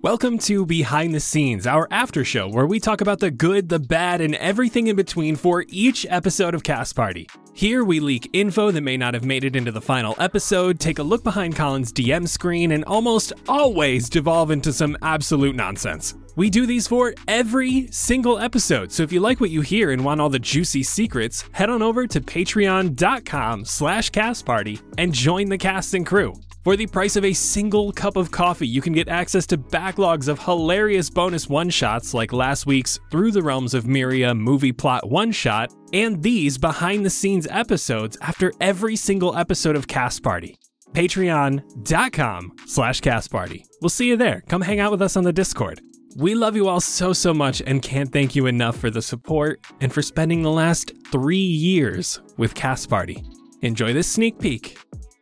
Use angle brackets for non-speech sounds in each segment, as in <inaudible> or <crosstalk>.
Welcome to Behind the Scenes, our after show where we talk about the good, the bad, and everything in between for each episode of Cast Party. Here we leak info that may not have made it into the final episode, take a look behind Colin's DM screen, and almost always devolve into some absolute nonsense. We do these for every single episode, so if you like what you hear and want all the juicy secrets, head on over to patreon.com slash castparty and join the cast and crew. For the price of a single cup of coffee, you can get access to backlogs of hilarious bonus one shots like last week's Through the Realms of Myria movie plot one shot, and these behind the scenes episodes after every single episode of Cast Party. Patreon.com slash Cast Party. We'll see you there. Come hang out with us on the Discord. We love you all so, so much and can't thank you enough for the support and for spending the last three years with Cast Party. Enjoy this sneak peek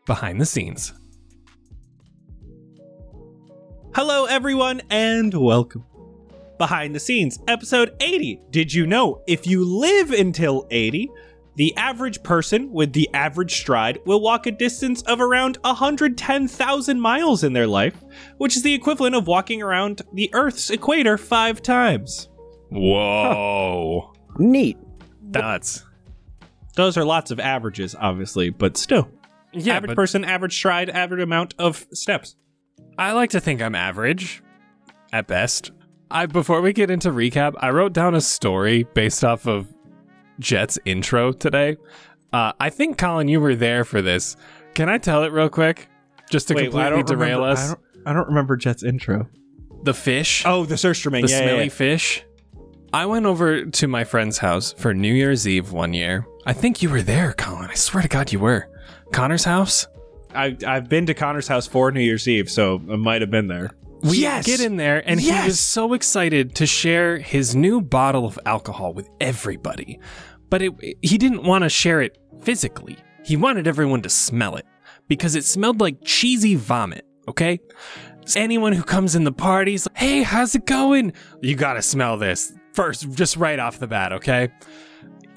behind the scenes. Hello, everyone, and welcome. Behind the scenes, episode 80. Did you know if you live until 80, the average person with the average stride will walk a distance of around 110,000 miles in their life, which is the equivalent of walking around the Earth's equator five times. Whoa. <laughs> Neat. Nuts. Those are lots of averages, obviously, but still. Yeah, average but person, average stride, average amount of steps. I like to think I'm average at best. I before we get into recap, I wrote down a story based off of Jett's intro today. Uh, I think Colin, you were there for this. Can I tell it real quick, just to Wait, completely derail remember, us? I don't, I don't remember Jett's intro. The fish. Oh, the Surströmming. the yeah, smelly yeah. fish. I went over to my friend's house for New Year's Eve one year. I think you were there, Colin. I swear to God, you were. Connor's house. I, I've been to Connor's house for New Year's Eve, so I might have been there. We Yes! get in there, and he Yes! was so excited to share his new bottle of alcohol with everybody. But it, he didn't want to share it physically. He wanted everyone to smell it because it smelled like cheesy vomit, okay? So anyone who comes in the party's like, hey, how's it going? You gotta smell this first, just right off the bat, okay?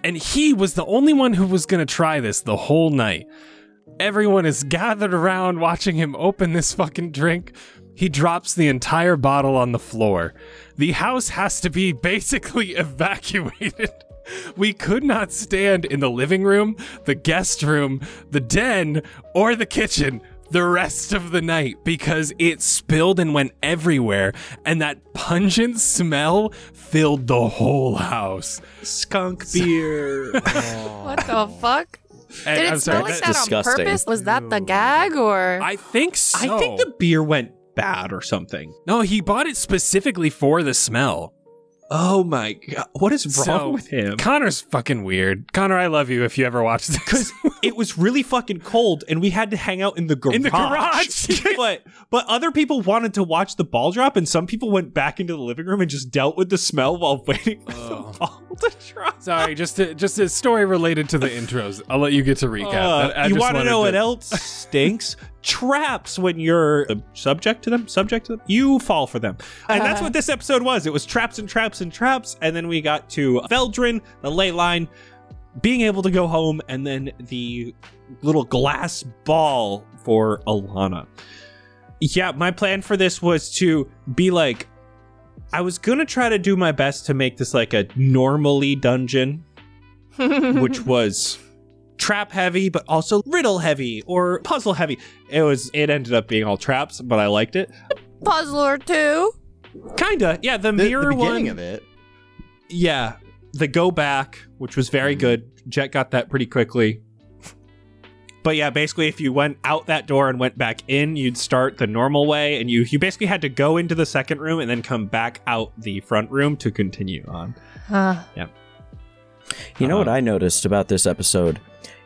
And he was the only one who was gonna try this the whole night. Everyone is gathered around watching him open this fucking drink. He drops the entire bottle on the floor. The house has to be basically <laughs> evacuated. We could not stand in the living room, the guest room, the den, or the kitchen the rest of the night because it spilled and went everywhere, and that pungent smell filled the whole house. Skunk beer. <laughs> What the fuck? And Did it I'm smell sorry, like that- that on purpose? Was that the gag or? I think so. I think the beer went bad or something. No, he bought it specifically for the smell. Oh my god. What is wrong So, with him? Connor's fucking weird. Connor, I love you if you ever watch this. <laughs> Because it was really fucking cold and we had to hang out in the garage. In the garage. <laughs> but but other people wanted to watch the ball drop and some people went back into the living room and just dealt with the smell while <laughs> waiting for Oh. the ball to drop. Sorry, just to, just a story related to the intros. I'll let you get to recap. Uh, That- I you just want to wanted know what else stinks? Traps when you're uh, subject to them, subject to them, you fall for them. And that's what this episode was. It was traps and traps and traps. And then we got to Veldrin, the ley line, being able to go home, and then the little glass ball for Alana. Yeah, my plan for this was to be like, I was gonna try to do my best to make this like a normally dungeon, <laughs> which was trap heavy, but also riddle heavy or puzzle heavy. It was. It ended up being all traps, but I liked it. Puzzler too. Kinda. Yeah. The The, the mirror beginning one. of it. Yeah. The go back, which was very Mm. good. Jett got that pretty quickly. But yeah, basically, if you went out that door and went back in, you'd start the normal way, and you you basically had to go into the second room and then come back out the front room to continue on. Yeah, You know what Uh-huh. I noticed about this episode?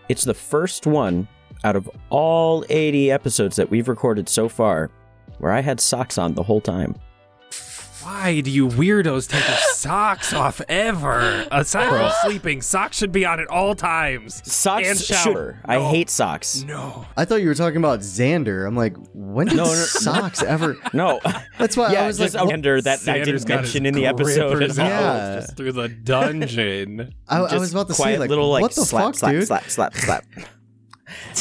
It's the first one out of all 80 episodes that we've recorded so far where I had socks on the whole time. Why do you weirdos take your <laughs> socks off ever? Aside from sleeping, socks should be on at all times. Socks and should- shower. I hate socks. No. I thought you were talking about Xander. I'm like, when did No, no. socks ever? <laughs> No. That's why yeah, I was just like, Xander wonder that I Xander's didn't got mention his in the episode <laughs> at all. Yeah. just through the dungeon. I, I was about to quiet say, like, little like what the slap, fuck, slap, dude? slap, slap, slap.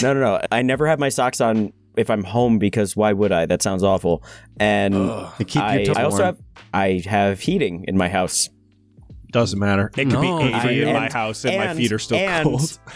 no, no, no. I never have my socks on if I'm home because why would I? That sounds awful. And To keep I, your I also have I have heating in my house. Doesn't matter. It could No, be 80 I- in my and- house and, my and- feet are still and- cold. <laughs>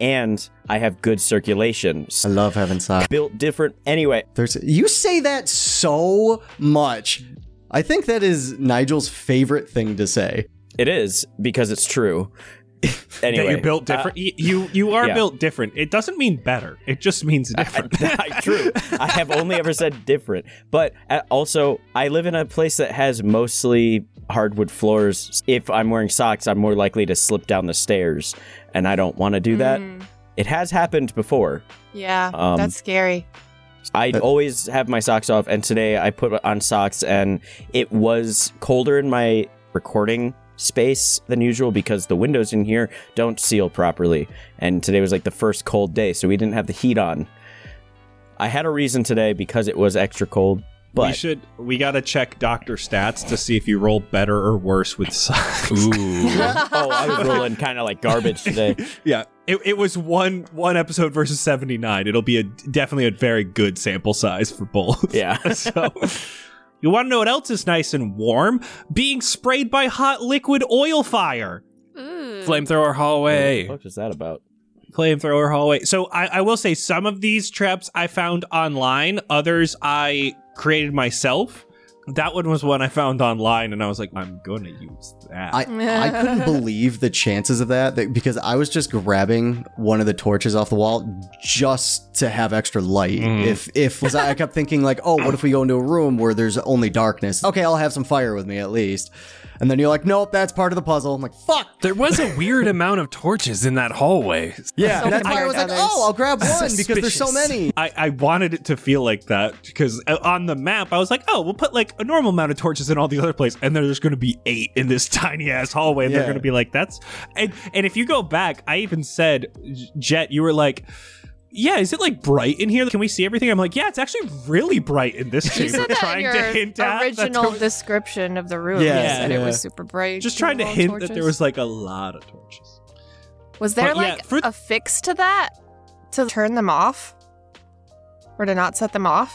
And I have good circulation. I love having socks. Built different. Anyway, There's you say that so much. I think that is Nigel's favorite thing to say. it is because it's true. <laughs> Anyway, that you're built uh, different. Y- you you are yeah. built different. It doesn't mean better. It just means different. <laughs> True. I have only ever said different. But uh, also, I live in a place that has mostly hardwood floors. If I'm wearing socks, I'm more likely to slip down the stairs, and I don't want to do that. Mm. It has happened before. Yeah, Um, that's scary. I always have my socks off, and today I put on socks, and it was colder in my recording space than usual because the windows in here don't seal properly. And today was like the first cold day, so we didn't have the heat on. I had a reason today because it was extra cold, But we should we gotta check doctor stats to see if you roll better or worse with socks. Ooh. <laughs> <laughs> oh, I was rolling kind of like garbage today. <laughs> yeah, it, it was one one episode versus seventy nine. It'll be a definitely a very good sample size for both. Yeah. so. You want to know what else is nice and warm? Being sprayed by hot liquid oil fire. Ooh. Flamethrower What hallway. the fuck is that about? flamethrower hallway. So I, I will say some of these traps I found online, others I created myself. That one was one I found online, and I was like, I'm gonna use that. I I couldn't <laughs> believe the chances of that, that because I was just grabbing one of the torches off the wall just to have extra light. Mhm. If if 'cause I kept thinking like, oh, what if we go into a room where there's only darkness? Okay, I'll have some fire with me at least. And then you're like, nope, that's part of the puzzle. I'm like, fuck. There was a weird <laughs> amount of torches in that hallway. Yeah, So that's why I was like, others. oh, I'll grab one because there's so many. I, I wanted it to feel like that because uh, on the map I was like, oh, we'll put like a normal amount of torches in all the other places, and then there's going to be eight in this <laughs> tiny ass hallway, and they're going to be like, that's and and if you go back, I even said, Jett, you were like. Yeah, is it like bright in here? Can we see everything? I'm like, yeah, it's actually really bright in this You chamber. said <laughs> that in your to hint at original there- <laughs> description of the room. Yeah, you said it was super bright. just trying to were all hint that there was like a lot of torches. Was there But yeah, like for- a fix to that to turn them off, or to not set them off?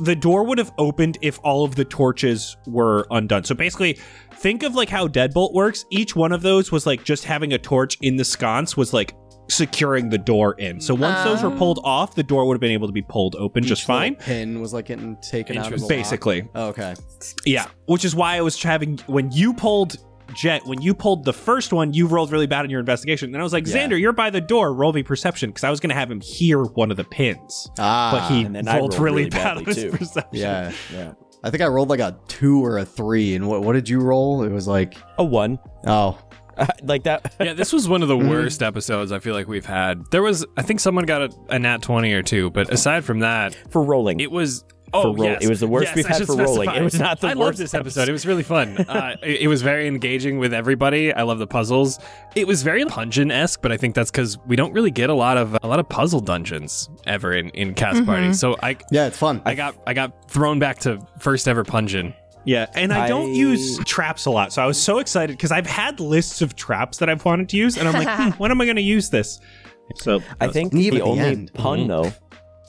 the door would have opened if all of the torches were undone. So basically, think of like how Deadbolt works. Each one of those was like just having a torch in the sconce was like securing the door in. So once those were Oh. pulled off, the door would have been able to be pulled open just Each little fine. Pin was like getting taken out of the lock. Basically, Oh, okay. yeah. Which is why I was having when you pulled Jett, when you pulled the first one, you rolled really bad in your investigation. And I was like, Yeah. Xander, you're by the door. Roll me perception because I was going to have him hear one of the pins, Ah, but he and then I rolled, rolled really really bad on badly, his too. perception. yeah. Yeah. I think I rolled like a two or a three. And what what did you roll? It was like, A one. oh, <laughs> like that. Yeah, this was one of the <laughs> worst episodes I feel like we've had. There was, I think someone got a, a nat 20 or two, but aside from that, for rolling. it was. Oh, roll- yes. it was the worst Yes, we've I had should for rolling. specify. It was not the I loved worst this episode. It was really fun. <laughs> uh, it, it was very engaging with everybody. I love the puzzles. It was very pungent esque, but I think that's because we don't really get a lot of a lot of puzzle dungeons ever in in Cast Party. So I yeah, it's fun. I got I got thrown back to first ever pungent. Yeah, and I, don't use traps a lot, so I was so excited because I've had lists of traps that I've wanted to use, and I'm like, hmm, <laughs> when am I going to use this? So I think the the only end. pun though.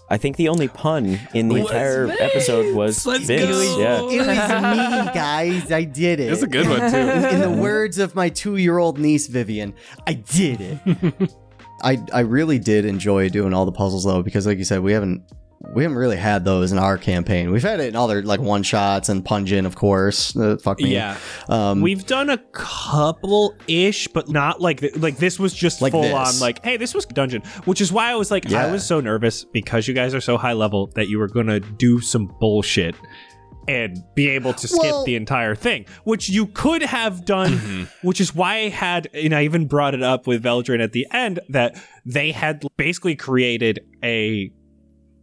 I think the only pun in the entire episode was Let's Vince. go. Yeah. it was me, guys. I did it. It was a good one too. in the words of my two-year-old niece Vivian, I did it. <laughs> I I really did enjoy doing all the puzzles though because like you said we haven't we haven't really had those in our campaign. We've had it in other like one shots and pungent, of course. Uh, fuck me. Yeah. Um, We've done a couple ish, but not like th- like this was just Like full this. on like, hey, this was dungeon, which is why I was like, I was so nervous because you guys are so high level that you were gonna do some bullshit and be able to skip Well- the entire thing, which you could have done, which is why I had, and I even brought it up with Veldrin at the end that they had basically created a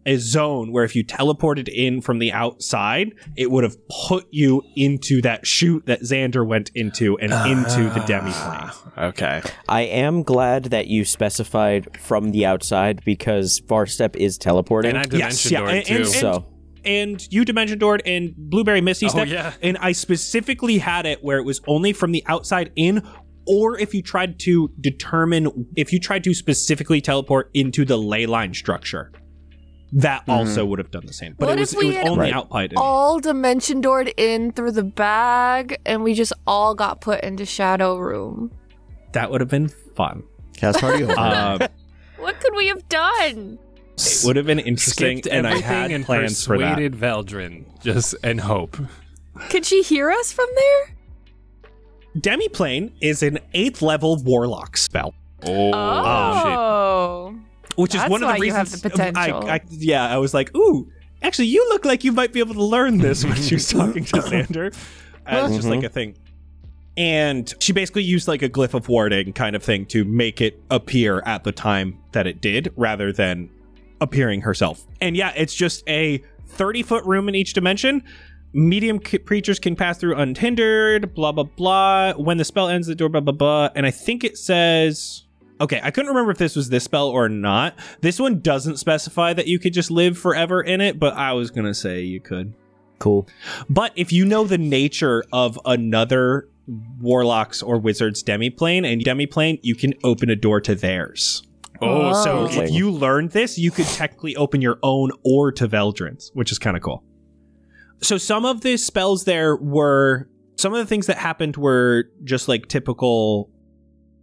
a zone where if you teleported in from the outside, it would have put you into that chute that Xander went into and ah, into the demi plane. Okay. I am glad that you specified from the outside because Farstep is teleporting. And I dimension Yes, yeah, door and- too. and- so And you Dimension Doored and Blueberry Misty Oh, Step. yeah. And I specifically had it where it was only from the outside in, or if you tried to determine, if you tried to specifically teleport into the ley line structure, that also would have done the same. But What it was, if it was had only Right. outpied. all dimension doored in through the bag, and we just all got put into Shadow Room. That would have been fun. cast party. <laughs> Uh, <laughs> What could we have done? it would have been interesting, and I had and plans for that. persuaded Veldrin. Just and hope. Could she hear us from there? Demiplane is an eighth level warlock spell, Oh, Oh. Which is That's one of why the you have reasons the potential. I, I, yeah, I was like, ooh, actually, you look like you might be able to learn this when she was <laughs> talking to Xander. As just like mm-hmm. a thing. And she basically used like a glyph of warding kind of thing to make it appear at the time that it did rather than appearing herself. And yeah, it's just a 30 foot room in each dimension. Medium c- creatures can pass through unhindered, blah, blah, blah. When the spell ends, the door, blah, blah, blah. And I think it says. Okay, I couldn't remember if this was this spell or not. This one doesn't specify that you could just live forever in it, but I was going to say you could. cool. But if you know the nature of another warlock's or wizard's demiplane and demiplane, you can open a door to theirs. oh, So oh. so Okay. if you learned this, you could technically open your own or to Veldrin's, which is kind of cool. So some of the spells there were some of the things that happened were just like typical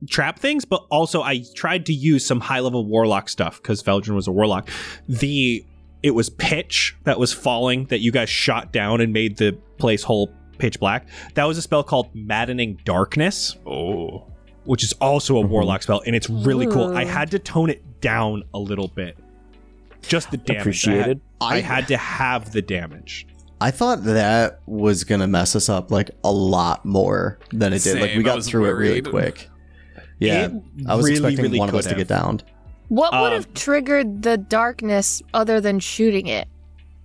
trap things, but also I tried to use some high level warlock stuff because Veldrin was a warlock. The it was pitch that was falling that you guys shot down and made the place whole pitch black. That was a spell called Maddening Darkness oh, which is also a mm-hmm. warlock spell, and it's really cool. I had to tone it down a little bit. Just the damage. Appreciated. I had, I I- had to have the damage. I thought that was gonna mess us up like a lot more than it did. Like we got was through it really quick. Yeah, It I was really, expecting really one of us could to get have. downed. What would Um, have triggered the darkness other than shooting it?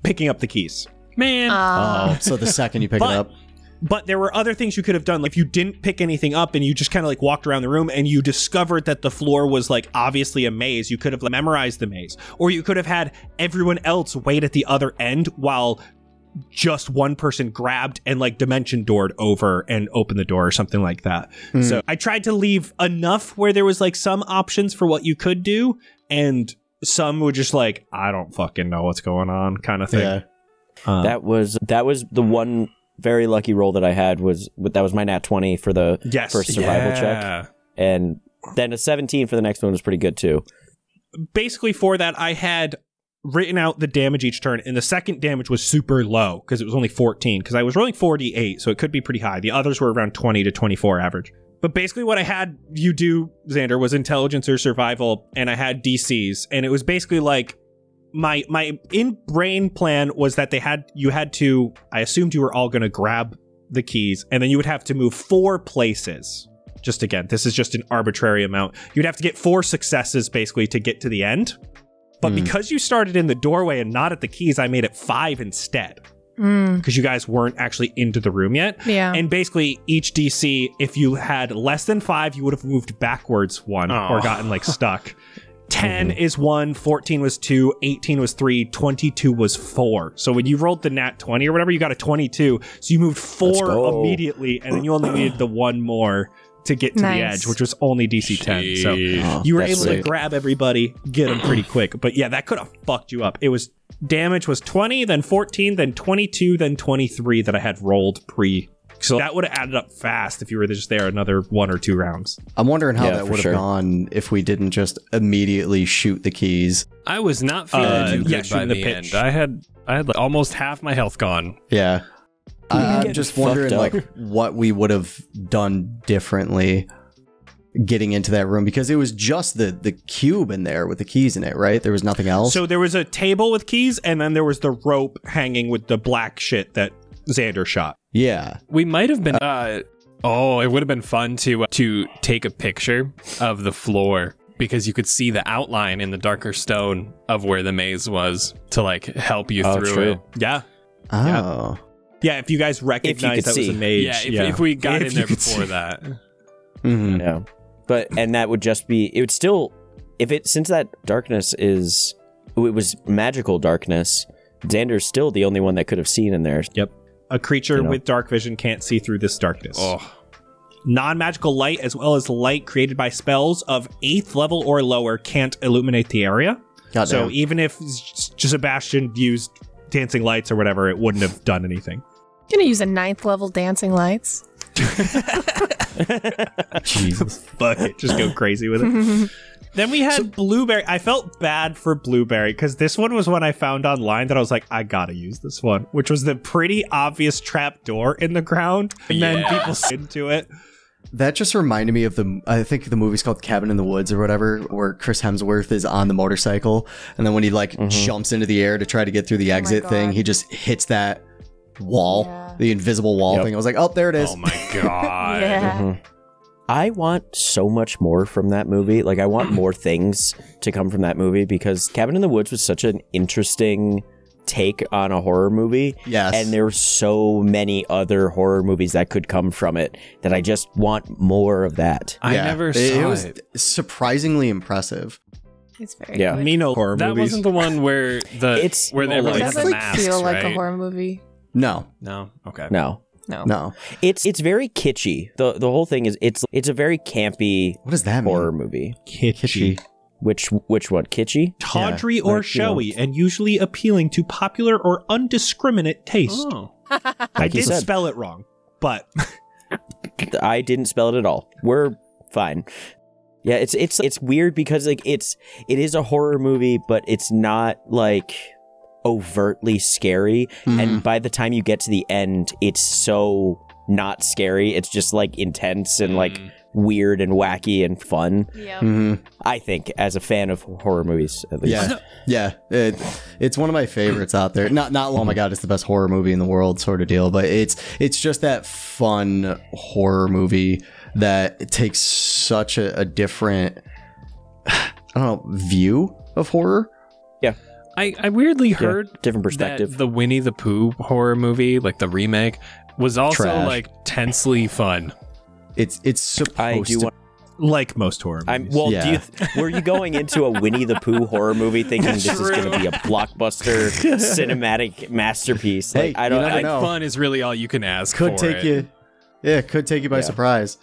Picking up the keys. man. Uh, oh, so the second you pick But- it up, But there were other things you could have done. Like if you didn't pick anything up and you just kind of like walked around the room and you discovered that the floor was like obviously a maze, you could have memorized the maze. Or you could have had everyone else wait at the other end while just one person grabbed and like dimension doored over and opened the door or something like that. Hmm. So I tried to leave enough where there was like some options for what you could do and some were just like, I don't fucking know what's going on kind of thing. yeah. Uh, That was that was the one very lucky roll that I had was that was my nat twenty for the yes. first survival check, and then a seventeen for the next one was pretty good too. basically for that I had written out the damage each turn and the second damage was super low because it was only 14 because I was rolling 48 so it could be pretty high. The others were around 20 to 24 average. But basically what I had you do Xander was intelligence or survival and I had DCs and it was basically like my my in brain plan was that they had you had to I assumed you were all going to grab the keys and then you would have to move four places. Just again, this is just an arbitrary amount. You'd have to get four successes basically to get to the end. But Hmm. because you started in the doorway and not at the keys, I made it five instead mm, because you guys weren't actually into the room yet. yeah. And basically, each DC, if you had less than five, you would have moved backwards one or Oh. gotten like stuck. <laughs> 10 is one, 14 was two, 18 was three, 22 was four. So when you rolled the nat 20 or whatever, you got a 22. So you moved four immediately, and then you only needed the one more to get to the edge, which was only DC 10. So Oh, you were that's able to grab everybody, get them pretty <clears throat> quick. But yeah, that could have fucked you up. It was damage was 20, then 14, then 22, then 23 that I had rolled pre So that would have added up fast if you were just there another one or two rounds. I'm wondering how Yeah, that would have sure. gone if we didn't just immediately shoot the keys. I was not feeling Uh, too yeah, by the the, pitch. end. I had I had like almost half my health gone. Yeah. I, I'm just wondering, up. like, what we would have done differently getting into that room because it was just the the cube in there with the keys in it, right? There was nothing else. So there was a table with keys, and then there was the rope hanging with the black shit that Xander shot. yeah, We might have been. Uh, oh, it would have been fun to uh, to take a picture of the floor because you could see the outline in the darker stone of where the maze was to like help you Oh, through true. it. Yeah. oh, Yeah, if you guys recognize could that was a mage. Yeah, if, if we got If in there before see. that. <laughs> Mhm. Yeah. But and that would just be it would still if it since that darkness is it was magical darkness, Xander's still the only one that could have seen in there. Yep. A creature You know. with dark vision can't see through this darkness. Oh, Non magical light, as well as light created by spells of eighth level or lower, can't illuminate the area. Goddamn. So even if S- Sebastian used dancing lights or whatever, it wouldn't have done anything. Gonna use a ninth level dancing lights. Jesus. <laughs> Fuck it, just go crazy with it. <laughs> then we had Blueberry. I felt bad for Blueberry because this one was one I found online that I was like, I gotta use this one, which was the pretty obvious trap door in the ground, and then people sit <laughs> into it. That just reminded me of the I think the movie's called Cabin in the Woods or whatever, where Chris Hemsworth is on the motorcycle, and then when he like mm-hmm. jumps into the air to try to get through the oh exit thing, he just hits that wall, Yeah. The invisible wall Yep. thing. I was like, oh, there it is. oh my <laughs> god. Yeah. Mhm. I want so much more from that movie. Like I want more things to come from that movie because Cabin in the Woods was such an interesting take on a horror movie. Yes. And there were so many other horror movies that could come from it that I just want more of that. I Yeah. never saw it it was surprisingly impressive. It's very Yeah. good. Me no horror That movies. wasn't the one where the It's where more everyone It like has does the like masks, feel like a horror movie. No, No, okay. No. No. no. It's it's very kitschy. The the whole thing is it's it's a very campy What does that mean? horror movie. Kitschy. Which which one? Kitschy? tawdry Yeah, or like, you know. showy, and usually appealing to popular or undiscriminate taste. Oh. <laughs> I Like you did said. spell it wrong, but <laughs> I didn't spell it at all. We're fine. Yeah, it's it's it's weird because like it's it is a horror movie, but it's not like overtly scary. Mhm. And by the time you get to the end, it's so not scary. It's just like intense and like Mm. weird and wacky and fun. Yeah. Mhm. I think as a fan of horror movies, at least. Yeah, <laughs> yeah. It, it's one of my favorites out there. Not not oh my god, it's the best horror movie in the world sort of deal, but it's it's just that fun horror movie that takes such a, a different <sighs> I don't know view of horror. I, I weirdly heard different that perspective. the Winnie the Pooh horror movie, like the remake, was also Trash. like tensely fun. It's it's supposed I do to. want. like most horror I'm movies. well. Do Yeah. you th- were you going into a Winnie the Pooh horror movie thinking this is going to be a blockbuster <laughs> cinematic masterpiece? Like, Hey, I don't. you never I, know. Fun is really all you can ask. could for take it. you. Yeah, could take you by Yeah. surprise.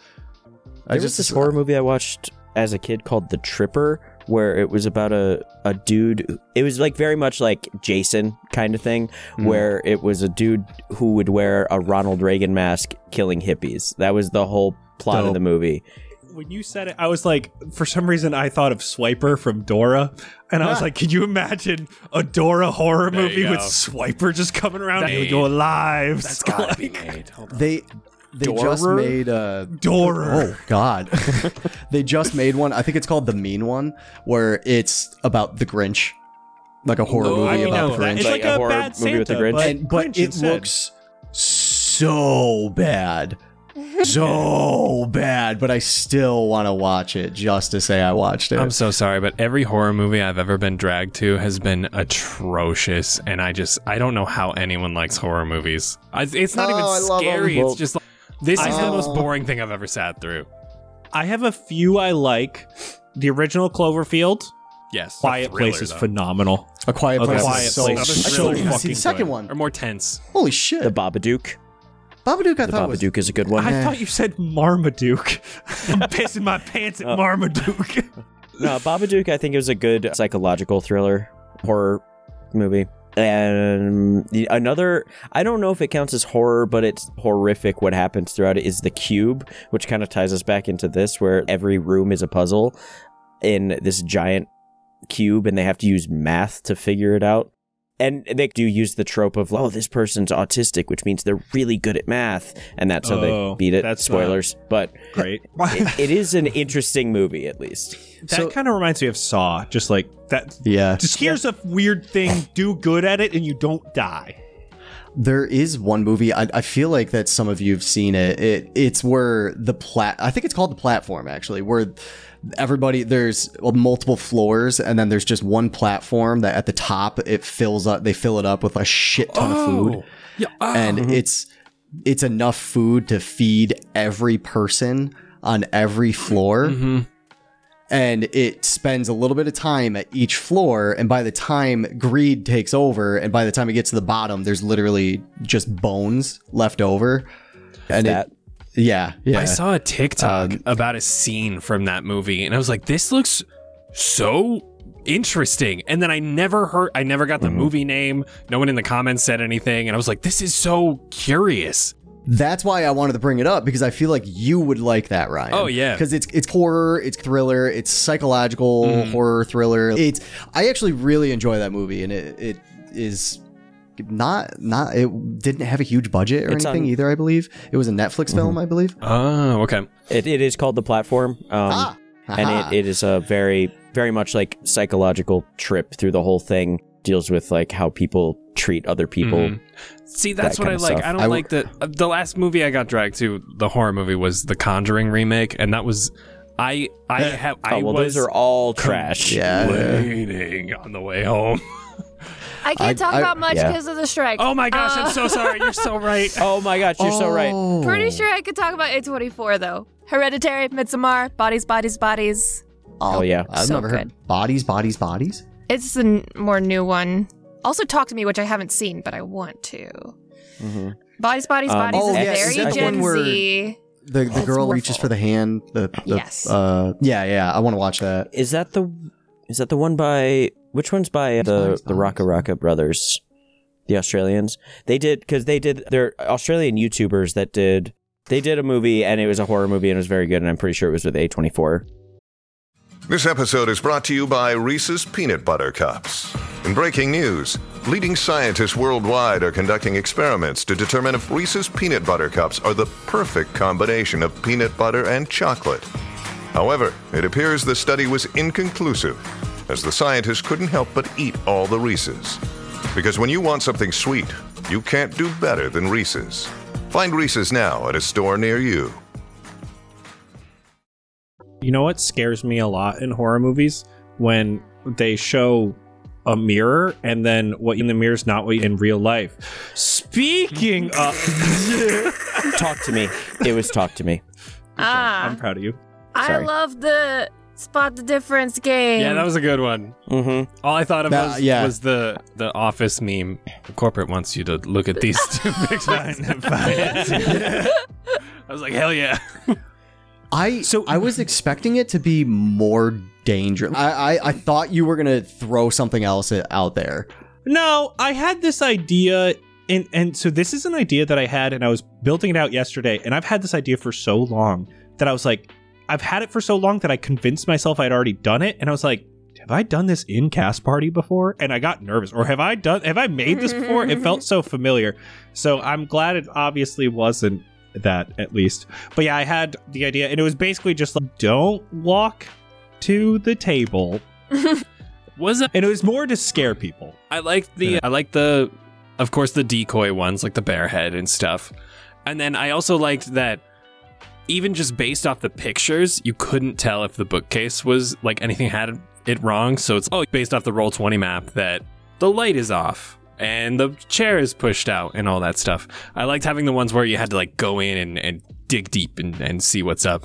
I There was just this horror movie I watched as a kid called The Tripper, where it was about a, a dude. It was like very much like Jason kind of thing, Hmm. where it was a dude who would wear a Ronald Reagan mask killing hippies. That was the whole plot of the movie. when you said it, I was like, for some reason, I thought of Swiper from Dora, and I was like, can you imagine a Dora horror There movie with go. Swiper just coming around That- and your lives? That's gotta be <laughs> made. Hold on. They they just made uh Dora. Oh God! <laughs> they just made one. I think it's called the Mean One, where it's about the Grinch, like a horror Oh, movie I about know the. Grinch. It's Like like, a a, horror bad movie with the Grinch? but, and, but Grinch it instead. looks so bad, so bad. But I still want to watch it just to say I watched it. I'm so sorry, but every horror movie I've ever been dragged to has been atrocious, and I just I don't know how anyone likes horror movies. I, it's not Oh, even scary. It's just like this is the Oh. most boring thing I've ever sat through. I have a few I like. The original Cloverfield, Yes, Quiet thriller, Place is though. a phenomenal. Quiet A Place. Quiet is so, Place is still so didn't see fucking the second good. one. or more tense. Holy shit! The Babadook. Babadook, I The thought was Babadook is a good one. I thought you said Marmaduke. <laughs> I'm pissing my pants at Oh. Marmaduke. No, Babadook. I think it was a good psychological thriller horror movie. And another, I don't know if it counts as horror, but it's horrific what happens throughout it is the cube, which kind of ties us back into this, where every room is a puzzle in this giant cube and they have to use math to figure it out. And they do use the trope of, oh, this person's autistic, which means they're really good at math. And that's how Oh, they beat it. that's uh, Spoilers. But Great. <laughs> it, it is an interesting movie, at least. that So- kind of reminds me of Saw. Just like that. Yeah. Just here's a weird thing. Do good at it, and you don't die. There is one movie. I, I feel like that some of you have seen it. It it's where the plat. I think it's called the platform actually, where everybody there's multiple floors and then there's just one platform that at the top it fills up. They fill it up with a shit ton of food, Yeah. ah. and it's it's enough food to feed every person on every floor. Mhm. and it spends a little bit of time at each floor and by the time greed takes over and by the time it gets to the bottom there's literally just bones left over and That it yeah yeah I saw a TikTok Um, about a scene from that movie, and I was like, "This looks so interesting." And then I never heard, I never got the Mm-hmm. movie name. No one in the comments said anything, and I was like, "This is so curious." that's why i wanted to bring it up because i feel like you would like that ryan Oh, yeah. because it's it's horror it's thriller it's psychological Mm. horror thriller it's i actually really enjoy that movie and it, it is not not it didn't have a huge budget or It's anything on- Mm-hmm. either i believe it was a netflix film i believe Oh, okay. It, it is called The Platform. Um, ah and it, it is a very very much like psychological trip through the whole thing deals with like how people treat other people Mhm. See, that's that what I like. stuff. I don't I w- like the uh, the last movie I got dragged to. The horror movie was the Conjuring remake, and that was I I <laughs> have oh I well was those are all trash yeah waiting on the way home. <laughs> I can't I- talk I- about much yeah. because of the strike. Oh my gosh, Uh, I'm so sorry. You're so <laughs> right. oh my gosh you're so right Oh. Pretty sure I could talk about A24 though. Hereditary, Midsommar, Bodies, Bodies, Bodies. Oh, yeah. I've So never heard bodies, bodies, bodies. It's the n- more new one. Also, Talk to Me, which I haven't seen, but I want to. Mhm. Bodies, Bodies, Um, Bodies oh, is yeah, is very that the Gen Z. The the That's girl wonderful. reaches for the hand. The, the Yes. Uh, yeah, yeah. I want to watch that. is that the is that the one by which one's by uh, the Bodies, the Bodies. RackaRacka brothers the Australians they did because they did they're Australian YouTubers that did they did a movie and it was a horror movie and it was very good and I'm pretty sure it was with A24 This episode is brought to you by Reese's Peanut Butter Cups. In breaking news, leading scientists worldwide are conducting experiments to determine if Reese's Peanut Butter Cups are the perfect combination of peanut butter and chocolate. However, it appears the study was inconclusive, as the scientists couldn't help but eat all the Reese's. Because when you want something sweet, you can't do better than Reese's. Find Reese's now at a store near you. You know what scares me a lot in horror movies when they show a mirror and then what in the mirror is not what in real life. Speaking <laughs> of, talk to me it was talk to me Ah, I'm proud of you. I love the spot the difference game. Yeah, that was a good one. mm-hmm All I thought of That- was, yeah. was the the office meme. The corporate wants you to look at these <laughs> two pictures. <laughs> I was like, hell yeah. I So- I was expecting it to be more dangerous. I, I I thought you were gonna throw something else out there. No, I had this idea, and and so this is an idea that I had, and I was building it out yesterday, and I've had this idea for so long that I was like, I've had it for so long that I convinced myself I'd already done it, and I was like, have I done this in Cast Party before? And I got nervous, or have I done? Have I made this before? it felt so <laughs> familiar, so I'm glad it obviously wasn't that at least. But yeah, I had the idea, and it was basically just like, don't walk to the table, <laughs> Was it? and it was more to scare people. I like the I like the of course the decoy ones like the bear head and stuff. And then I also liked that even just based off the pictures, you couldn't tell if the bookcase was like anything had it wrong. So it's oh based off the roll twenty map that the light is off and the chair is pushed out and all that stuff. I liked having the ones where you had to like go in and, and dig deep and, and see what's up.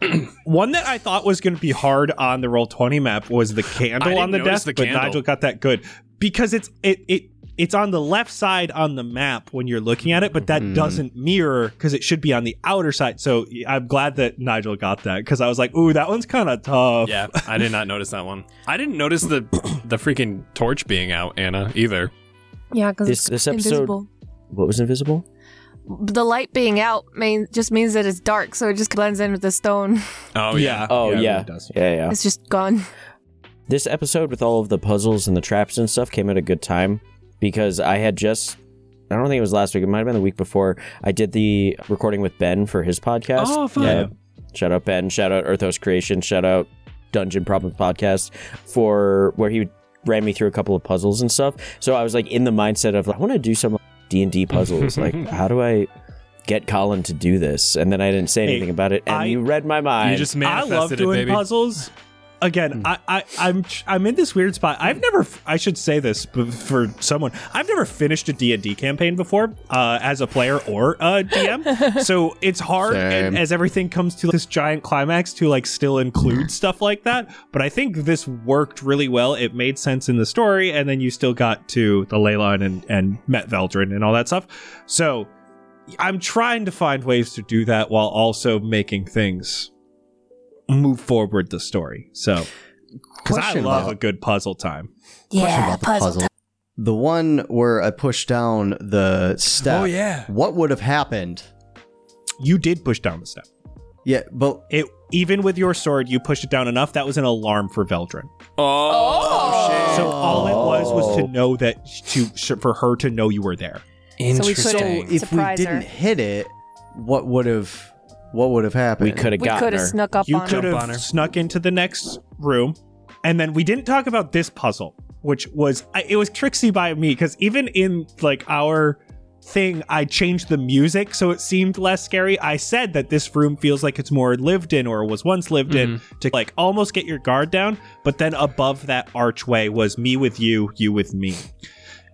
<clears throat> One that I thought was going to be hard on the roll twenty map was the candle on the desk, the but candle. Nigel got that good because it's it it it's on the left side on the map when you're looking at it, but that Mhm. doesn't mirror because it should be on the outer side. So I'm glad that Nigel got that because I was like, ooh, that one's kind of tough. Yeah, I did not notice that one. I didn't notice the <coughs> the freaking torch being out, Anna, either. Yeah, because This this episode, invisible. what was invisible? The light being out main, just means that it's dark, so it just blends in with the stone. <laughs> Oh yeah. Oh it yeah, really does. yeah, yeah. It's just gone. This episode with all of the puzzles and the traps and stuff came at a good time because I had just. I don't think it was last week. It might have been the week before. I did the recording with Ben for his podcast. Oh, fun. Yeah. Shout out Ben. Shout out Earthos Creation. Shout out Dungeon Problems Podcast for where he ran me through a couple of puzzles and stuff. So I was like in the mindset of I want to do some D and D <laughs> puzzles. like how do I get Colin to do this? And then I didn't say Hey, anything about it, and I- you read my mind. You just manifested I manifested love it, doing baby. puzzles. Again, I, I, I'm I'm in this weird spot. I've never, I should say this for someone. I've never finished a D and D campaign before, uh, as a player or a DM. so it's hard, and as everything comes to this giant climax, to like still include <clears throat> stuff like that. But I think this worked really well. It made sense in the story, and then you still got to the ley line and and met Veldrin and all that stuff. So I'm trying to find ways to do that while also making things move forward the story. So, because I Question love about- a good puzzle time. Question about the puzzle. The one where I pushed down the step. Oh, yeah. What would have happened? You did push down the step. Yeah, but It even with your sword, you pushed it down enough. That was an alarm for Veldrin. Oh, shit. So all it was was to know that to for her to know you were there. we could've- Interesting. if we Surprise didn't her. hit it, what would have what would have happened? we could have We gotten could have snuck up You on could her. on her. have snuck into the next room, and then we didn't talk about this puzzle, which was I, it was tricksy by me because even in like our thing, I changed the music so it seemed less scary. I said that this room feels like it's more lived in or was once lived in mm-hmm. to like almost get your guard down, but then above that archway was me with you, you with me.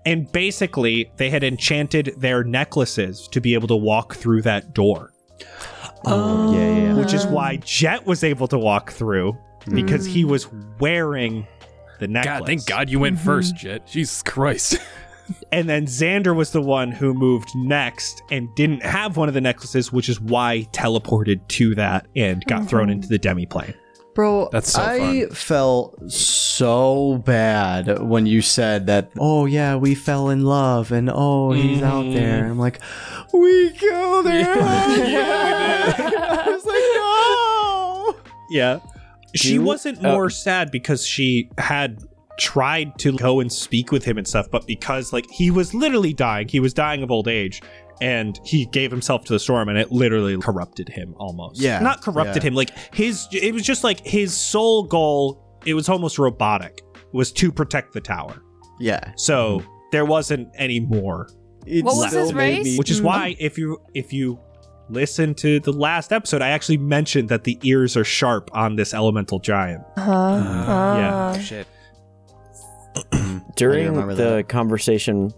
And basically, they had enchanted their necklaces to be able to walk through that door Oh, yeah, yeah, yeah. which is why Jett was able to walk through because he was wearing the necklace. God, thank God you went first, mm-hmm. Jett. Jesus Christ. <laughs> And then Xander was the one who moved next and didn't have one of the necklaces, which is why teleported to that and got thrown mm-hmm. into the demiplane. Bro, That's so I felt so bad when you said that. Oh yeah, we fell in love, and oh he's out Mm-hmm. there. I'm like, we killed her. <laughs> I was like, no. Yeah. She Do- wasn't uh, more sad because she had tried to go and speak with him and stuff, but because like he was literally dying, he was dying of old age, and he gave himself to the storm, and it literally corrupted him almost. Yeah, not corrupted yeah. him. Like his, it was just like his sole goal. It was almost robotic. Was to protect the tower. Yeah, So there wasn't any more. it What was still his made race? me- Which is why if you if you listen to the last episode, I actually mentioned that the ears are sharp on this elemental giant. Uh-huh. Yeah. Uh, Shit. during the that. conversation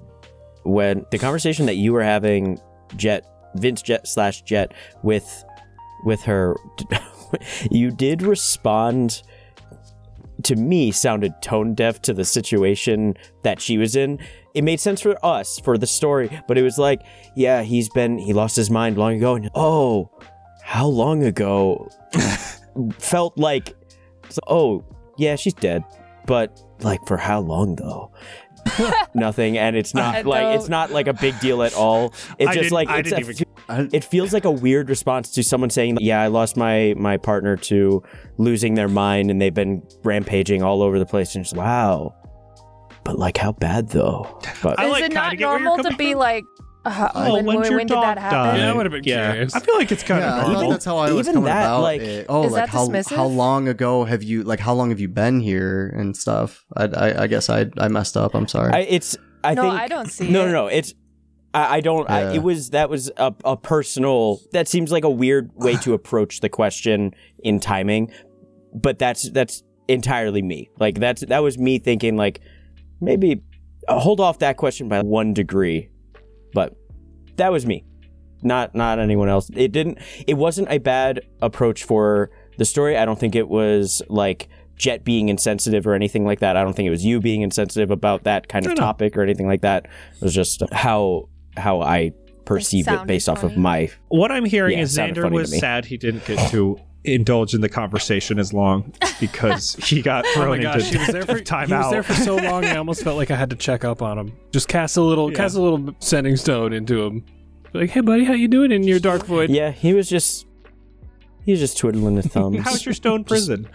when the conversation that you were having jet vince jet slash jet with with her <laughs> you did respond to me sounded tone deaf to the situation that she was in. It made sense for us for the story but it was like yeah he's been he lost his mind long ago and oh how long ago? <laughs> Felt like oh yeah she's dead but like for how long though <laughs> nothing and it's not like it's don't- like a big deal at all. It's I just like it's a- even- it feels like a weird response to someone saying yeah i lost my my partner to losing their mind and they've been rampaging all over the place and just wow. But like how bad though? But Is like it not get where you're normal to be from. like, uh, Oh, when, when's when, your when did that happen? die? Yeah, I would've been Yeah. curious. I feel like it's kind Yeah, I of thought normal. that's how I was even coming that, about like- it. Oh, Is like that how dismissive? how long ago have you like how long have you been here and stuff? I I, I guess I I messed up. I'm sorry. I, it's i No, think I don't see no it. no no it's I, I don't. I, Yeah. it was that was a, a personal. That seems like a weird way to <sighs> approach the question in timing, but that's that's entirely me. Like that's that was me thinking like maybe uh, hold off that question by one degree, but that was me, not not anyone else. It didn't. It wasn't a bad approach for the story. I don't think it was like Jett being insensitive or anything like that. I don't think it was you being insensitive about that kind of No, no. topic or anything like that. It was just how how I perceived it sounded based off of my What I'm hearing Yeah, is it Xander was sad he didn't get to <laughs> indulge in the conversation as long because <laughs> he got Oh thrown my gosh, into he was there for time he was there for so long. I almost felt like I had to check up on him. Just cast a little, Yeah. cast a little sending stone into him. Like, hey buddy, how you doing in your dark void? Yeah, he was just he was just twiddling his thumbs. <laughs> How's your stone prison?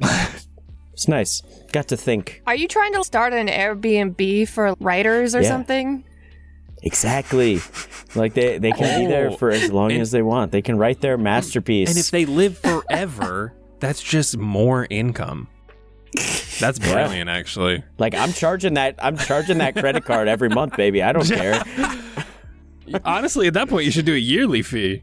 <laughs> It's nice. Got to think. Are you trying to start an Airbnb for writers or Yeah. something? Exactly. Like they, they can be there Oh. for as long And- as they want. They can write their masterpiece. And if they live forever, that's just more income. That's Yeah. brilliant, actually. like I'm charging that I'm charging that credit card every month, baby. I don't care. <laughs> Honestly, at that point, you should do a yearly fee.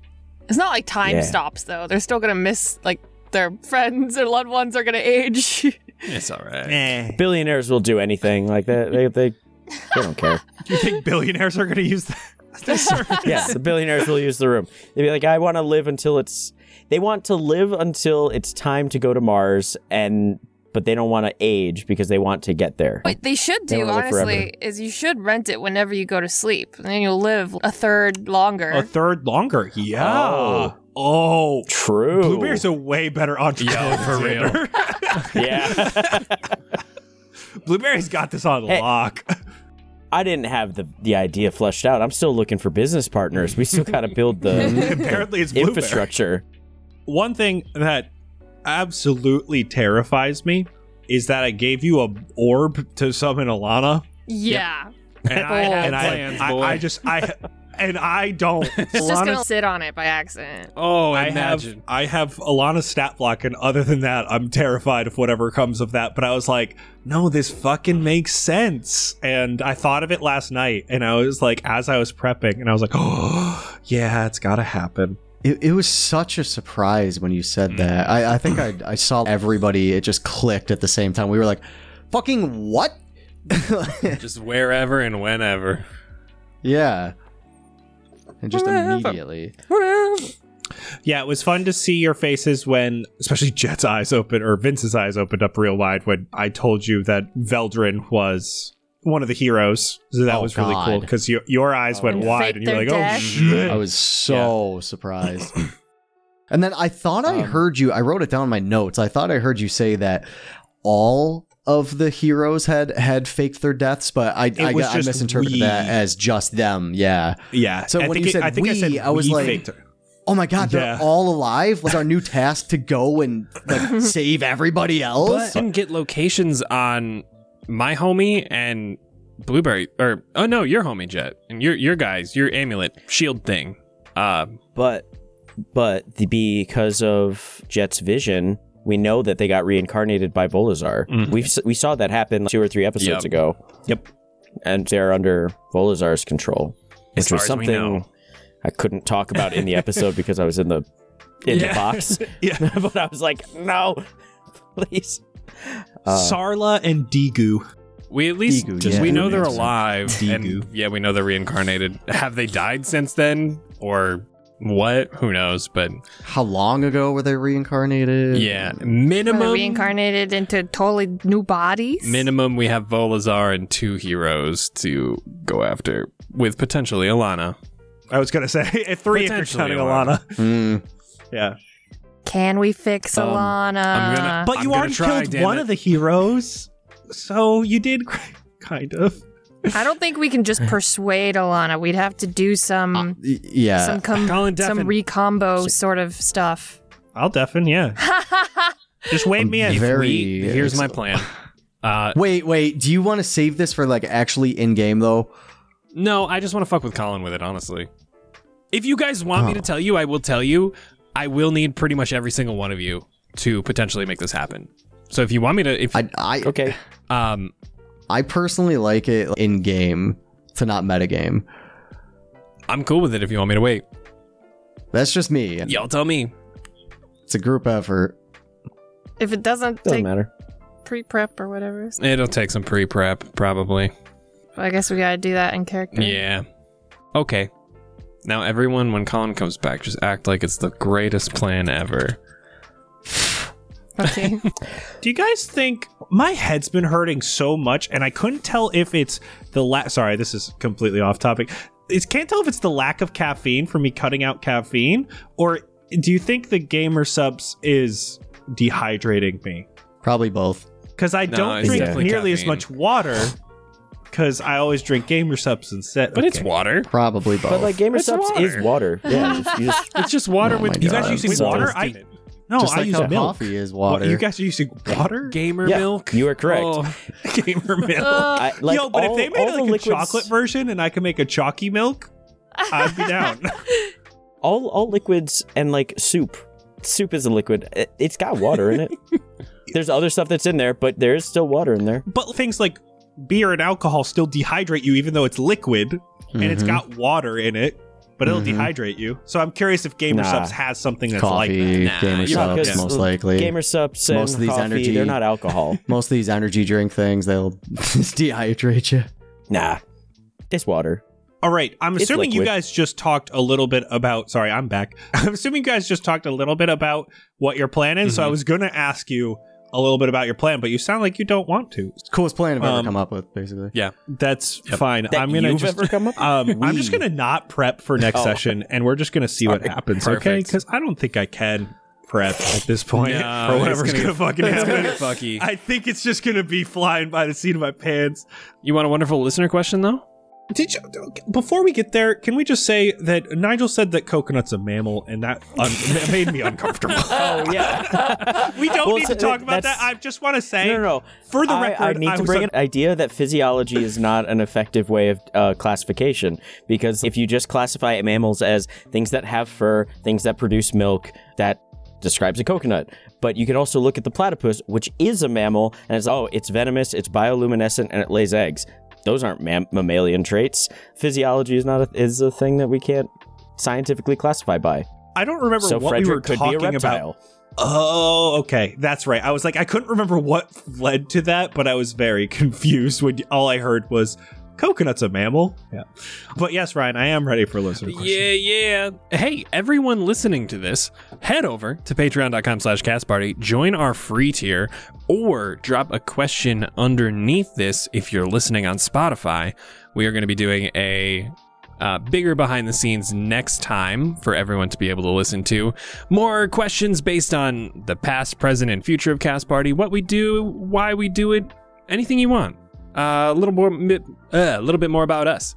It's not like time Yeah. stops though. They're still gonna miss like their friends or loved ones are gonna age. <laughs> It's all right. Eh. Billionaires will do anything. Like that they they, they don't care. <laughs> Do you think billionaires are going to use that? <laughs> this service? Yeah, the billionaires will use the room. They'd be like, I want to live until it's they want to live until it's time to go to Mars and but they don't want to age because they want to get there. What they should do, wanna honestly, forever. is you should rent it whenever you go to sleep. And then you'll live a third longer. A third longer. Yeah. Oh. Oh. True. Blueberry's a way better entrepreneur. Yeah, for real. <laughs> Yeah. Blueberry's got this on Hey. lock. I didn't have the the idea fleshed out. I'm still looking for business partners. We still got to build the <laughs> Apparently, it's Blueberry. infrastructure. One thing that absolutely terrifies me is that I gave you a orb to summon Alana, yeah. and I and I, plans, I. I just I <laughs> and I don't. <laughs> It's just gonna sit on it by accident. Oh, I imagine. I have I have Alana's stat block, and other than that, I'm terrified of whatever comes of that. But I was like, no, this fucking makes sense. And I thought of it last night, and I was like, as I was prepping, and I was like, oh, <gasps> <gasps> yeah, it's gotta happen. It, it was such a surprise when you said mm. that. I, I think I, I saw everybody, it just clicked at the same time. We were like, fucking what? <laughs> Just wherever and whenever. yeah. And just Whatever. immediately. Yeah, it was fun to see your faces when, especially Jett's eyes open or Vince's eyes opened up real wide when I told you that Veldrin was one of the heroes. So that Oh, was really cool because your your eyes went And wide and you're their like, oh shit. I was so surprised. <clears throat> And then I thought I um, heard you, I wrote it down in my notes. I thought I heard you say that all of the heroes had had faked their deaths, but I, I, I misinterpreted we. that as just them. Yeah. yeah. So I when think you it- said I think I we, said I was we like- faked. Oh my god, they're Yeah. all alive. Like our new task to go and like <laughs> save everybody But else. didn't get locations on my homie and Blueberry, or oh no, your homie Jett and your your guys, your amulet shield thing. Uh, But but the, because of Jett's vision, we know that they got reincarnated by Volazar. Mhm. We we saw that happen two or three episodes Yep. ago. Yep. And they're under Volazar's control, As which far was something. I couldn't talk about in the <laughs> episode because I was in the in the box. <laughs> Yeah. <laughs> but I was like, no, please. Uh, Sarla and Digu. we at least Digu, just yeah. we know they're alive, Digu. and yeah, we know they're reincarnated. Have they died since then, or what? Who knows? But How long ago were they reincarnated? yeah, Are they minimum reincarnated into totally new bodies? minimum we have Volazar and two heroes to go after with potentially Alana. I was gonna say <laughs> three if you're Potentially counting Alana. Alana. Hmm. Yeah. Can we fix Um, Alana? I'm gonna- But I'm you already try, killed one it. of the heroes, so you did <laughs> kind of. I don't think we can just <laughs> persuade Alana. We'd have to do some Y- Yeah. some com- Colin some Deffen. recombo sort of stuff. I'll deafen, yeah. <laughs> Just wave me in. Very- We- here's my plan. <laughs> Uh, Wait, wait. Do you want to save this for like actually in game though? No, I just want to fuck with Colin with it, honestly. If you guys want me to tell you, I will tell you. I will need pretty much every single one of you to potentially make this happen. So if you want me to, if I, I, okay. um, I personally like it in game to not metagame. I'm cool with it. If you want me to wait, That's just me. y'all tell me. It's a group effort. If it doesn't Doesn't take matter. pre prep or whatever, It'll take some pre-prep, probably. I guess we gotta do that in character. Yeah. Okay. Now, everyone, when Colin comes back, just act like it's the greatest plan ever. Okay. <laughs> <laughs> Do you guys think my head's been hurting so much, and I couldn't tell if it's the la- Sorry, this is completely off topic. I can't tell if it's the lack of caffeine from me cutting out caffeine, or do you think the gamer supps is dehydrating me? Probably both. Because I No, don't drink definitely nearly as much water. Because I always drink gamer supps instead. But it's water. Probably both. But like gamer It's subs is water. Yeah, just- you just <laughs> It's just water Oh with my You guys using water? those I two- no, Just I like use how milk. coffee is What, water. you guys are using water? gamer Yeah, milk. you are correct. Oh, <laughs> gamer milk. I, like Yo, but all- if they all made the like a chocolate version and I could make a chalky milk, I'd be down. <laughs> all all liquids and like soup. Soup is a liquid. It, it's got water in it. <laughs> There's other stuff that's in there, but there is still water in there. but things like beer and alcohol still dehydrate you, even though it's liquid and it's mm-hmm. got water in it. But it'll Mhm. dehydrate you. So I'm curious if Gamer Nah. Subs has something that's like that. coffee, Nah, gamer you're subs, because most likely. Gamer supps and Most of these coffee, energy- they're not alcohol. <laughs> most of these energy drink things, they'll <laughs> dehydrate you. nah, it's water. All right. I'm It's assuming you guys just talked a little bit about. Sorry, I'm back. <laughs> I'm assuming you guys just talked a little bit about what you're planning. So I Mhm. was going to ask you a little bit about your plan, but you sound like you don't want to. Coolest plan I've ever Um, come up with, basically. yeah. That's Yep. fine. That I'm gonna you've just. ever come up? Um, I'm just gonna not prep for next <laughs> Oh. session, and we're just gonna see what Sorry. happens. Okay, because I don't think I can prep at this point No, for whatever's gonna gonna, fucking it's gonna happen. fucky. I think it's just gonna be flying by the seat of my pants. You want a wonderful listener question though? Did you? Before we get there, can we just say that Nigel said that coconut's a mammal, and that un- <laughs> made me uncomfortable. <laughs> Oh yeah. <laughs> we don't Well, need so to talk about that. I just want to say, no, no, no. for the I, record, I need I to bring un- an idea that physiology is not an effective way of uh, classification because if you just classify mammals as things that have fur, things that produce milk, that describes a coconut. But you can also look at the platypus, which is a mammal, and it's oh, it's venomous, it's bioluminescent, and it lays eggs. Those aren't mam- mammalian traits. Physiology is not a, is a thing that we can't scientifically classify by. I don't remember So what Frederick we were could be a talking reptile. about. Oh, okay, that's right. I was like, I couldn't remember what led to that, but I was very <laughs> confused when all I heard was coconut's a mammal. Yeah, but yes, Ryan, I am ready for listener questions. Yeah, yeah. Hey, everyone listening to this, head over to patreon.com slash castparty, join our free tier, or drop a question underneath this if you're listening on Spotify. We are going to be doing a uh, bigger behind the scenes next time for everyone to be able to listen to. More questions based on the past, present, and future of Cast Party, what we do, why we do it, anything you want. Uh, a little more, mi- uh, a little bit more about us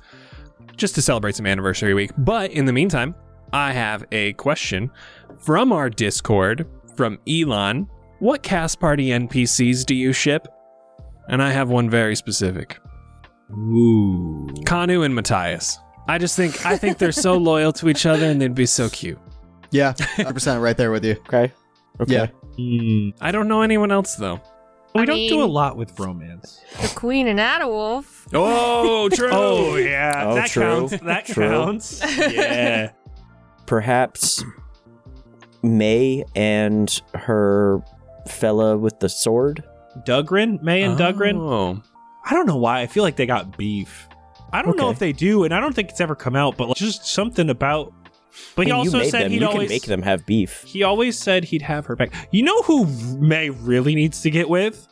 just to celebrate some anniversary week. But in the meantime, I have a question from our Discord from Elon. What cast party NPCs do you ship? And I have one very specific. Ooh. Kanu and Matthias. I just think I think they're so <laughs> loyal to each other and they'd be so cute. Yeah, 100% right there with you. Okay. Okay. Yeah. Mm, I don't know anyone else though. We I don't do a lot with romance. The Queen and Adawolf. Oh, true. <laughs> Oh yeah, Oh, that true. counts. That True. counts. <laughs> Yeah. perhaps May and her fella with the sword. Dugrin, May and Dugrin. Oh. I don't know why. I feel like they got beef. I don't know if they do, and I don't think it's ever come out. But like, just something about. But he I mean, also you made said them. he'd you always can make them have beef. He always said he'd have her back. You know who May really needs to get with?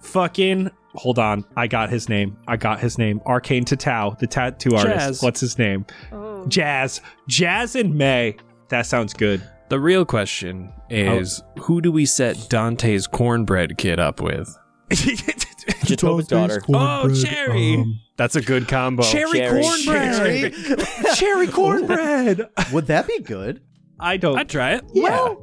Fucking. Hold on. I got his name. I got his name. Arcane Tatao, the tattoo artist. Jazz. What's his name? Oh. Jazz. Jazz and May. That sounds good. The real question oh. is who do we set Dante's cornbread kid up with? <laughs> Jatoba's daughter. Oh, oh, Cherry. Um, That's a good combo. Cherry, Cherry. cornbread. Cherry cornbread. <laughs> Would that be good? I don't. I'd try it. Yeah.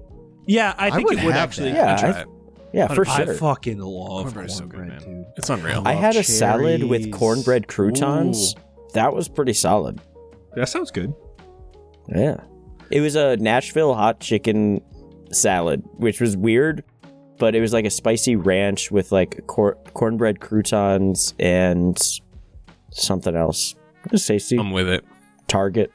yeah, I I think would it would actually. that. Yeah. I'd try it. Yeah, for sure. I fucking love Cornbread is so good, man. dude. It's unreal. I had a love salad with cherries. cornbread croutons. That was pretty solid. That sounds good. Yeah. It was a Nashville hot chicken salad, which was weird, but it was like a spicy ranch with like cor- cornbread croutons and something else. It was tasty. I'm with it. Target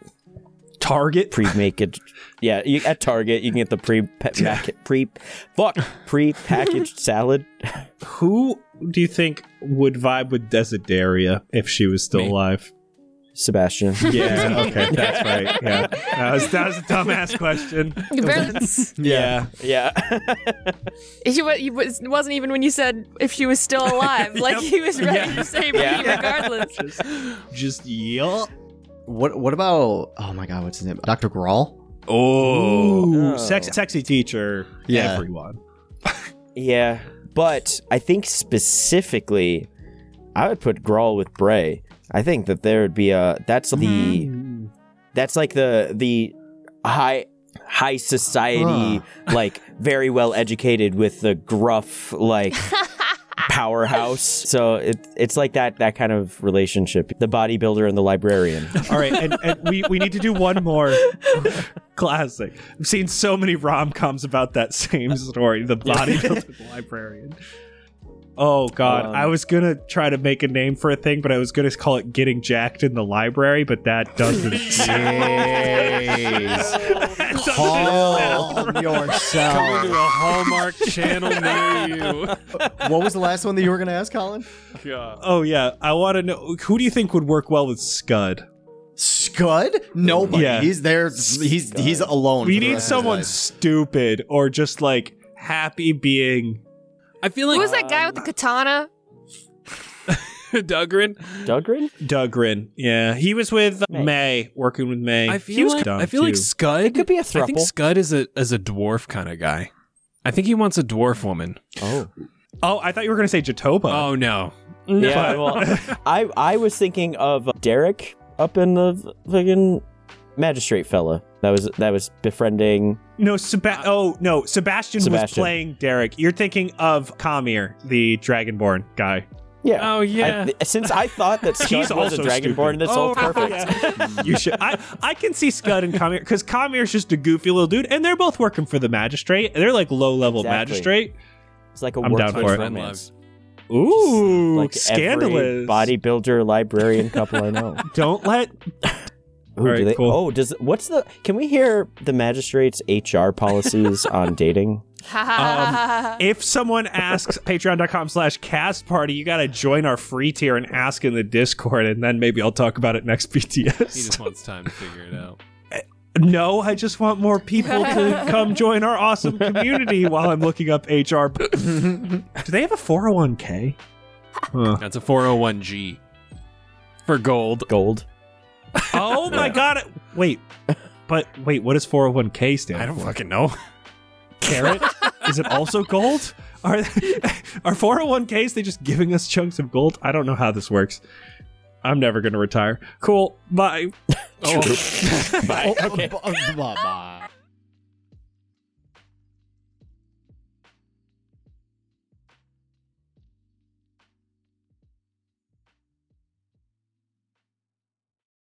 Target. pre-make it. Yeah, you, at Target you can get the pre <laughs> pre fuck pre-packaged <laughs> salad. Who do you think would vibe with Desideria if she was still Me. alive? Sebastian. <laughs> Yeah, <laughs> okay, that's right. Yeah, that was that was a dumbass question. Vince. <laughs> Yeah, yeah. He wa- he was, it wasn't even when you said if she was still alive. Like he was ready Yeah. to say Yeah. me regardless. just yell. What what about oh my god, what's his name? Dr. Grawl? Oh, Oh. sexy, sexy teacher. Yeah. everyone. Yeah, but I think specifically, I would put Grawl with Bray. I think that there would be a that's the hmm. that's like the the high high society like very well educated with the gruff like <laughs> powerhouse. So it it's like that that kind of relationship. The bodybuilder and the librarian. <laughs> All right, and, and we, we need to do one more <laughs> classic. I've seen so many rom coms about that same story the bodybuilder and the librarian. Oh, God. Um, I was going to try to make a name for a thing, but I was going to call it Getting Jacked in the Library, but that doesn't. <laughs> Jeez. Calm yourself. Coming to a Hallmark channel near you. <laughs> What was the last one that you were gonna ask, Colin? oh, yeah. I want to know who do you think would work well with Scud? Scud? Nobody. Yeah. He's there. He's he's alone. We need rest of his someone stupid or just like happy being. I feel like Who was that guy with the um, katana? <laughs> Dugrin. Dugrin? Dugrin. Yeah, he was with May. May, working with May. I he feel was like dumb, I feel like. Scud. It could be a I think. Scud is a is a dwarf kind of guy. I think he wants a dwarf woman. Oh. Oh, I thought you were going to say Jatoba. Oh no. Yeah, well, <laughs> I I was thinking of uh, Derek up in the fucking magistrate fella. That was that was befriending. No, Seba- uh, oh no, Sebastian, was playing Derek. You're thinking of Kamir, the Dragonborn guy. Yeah. Oh yeah. I- since I thought that <laughs> Scud He's was a dragonborn, stupid. that's Oh, all perfect. <laughs> you should. I I can see Scud and Kamir because Kamir's just a goofy little dude, and they're both working for the magistrate. They're like low level Exactly. magistrate. It's like a I'm down workplace for it. romance. Ooh, Like scandalous. bodybuilder librarian couple I know. <laughs> Don't let. Ooh, All right, do they, cool. Oh, does what's the? Can we hear the magistrate's HR policies <laughs> on dating? Um, if someone asks <laughs> patreon.com slash cast party, you got to join our free tier and ask in the Discord, and then maybe I'll talk about it next <laughs> He BTS. just wants time to figure it out. No, I just want more people to come join our awesome community while I'm looking up HR. Do they have a 401k? Huh. That's a 401g for gold. Gold. Oh my god. Wait. But wait, what does 401k stand I don't for? fucking know. Carrot? Is it also gold? Are are 401ks they just giving us chunks of gold? I don't know how this works. I'm never going to retire. Cool. Bye. Oh, <laughs> Bye. Oh, okay. Bye bye.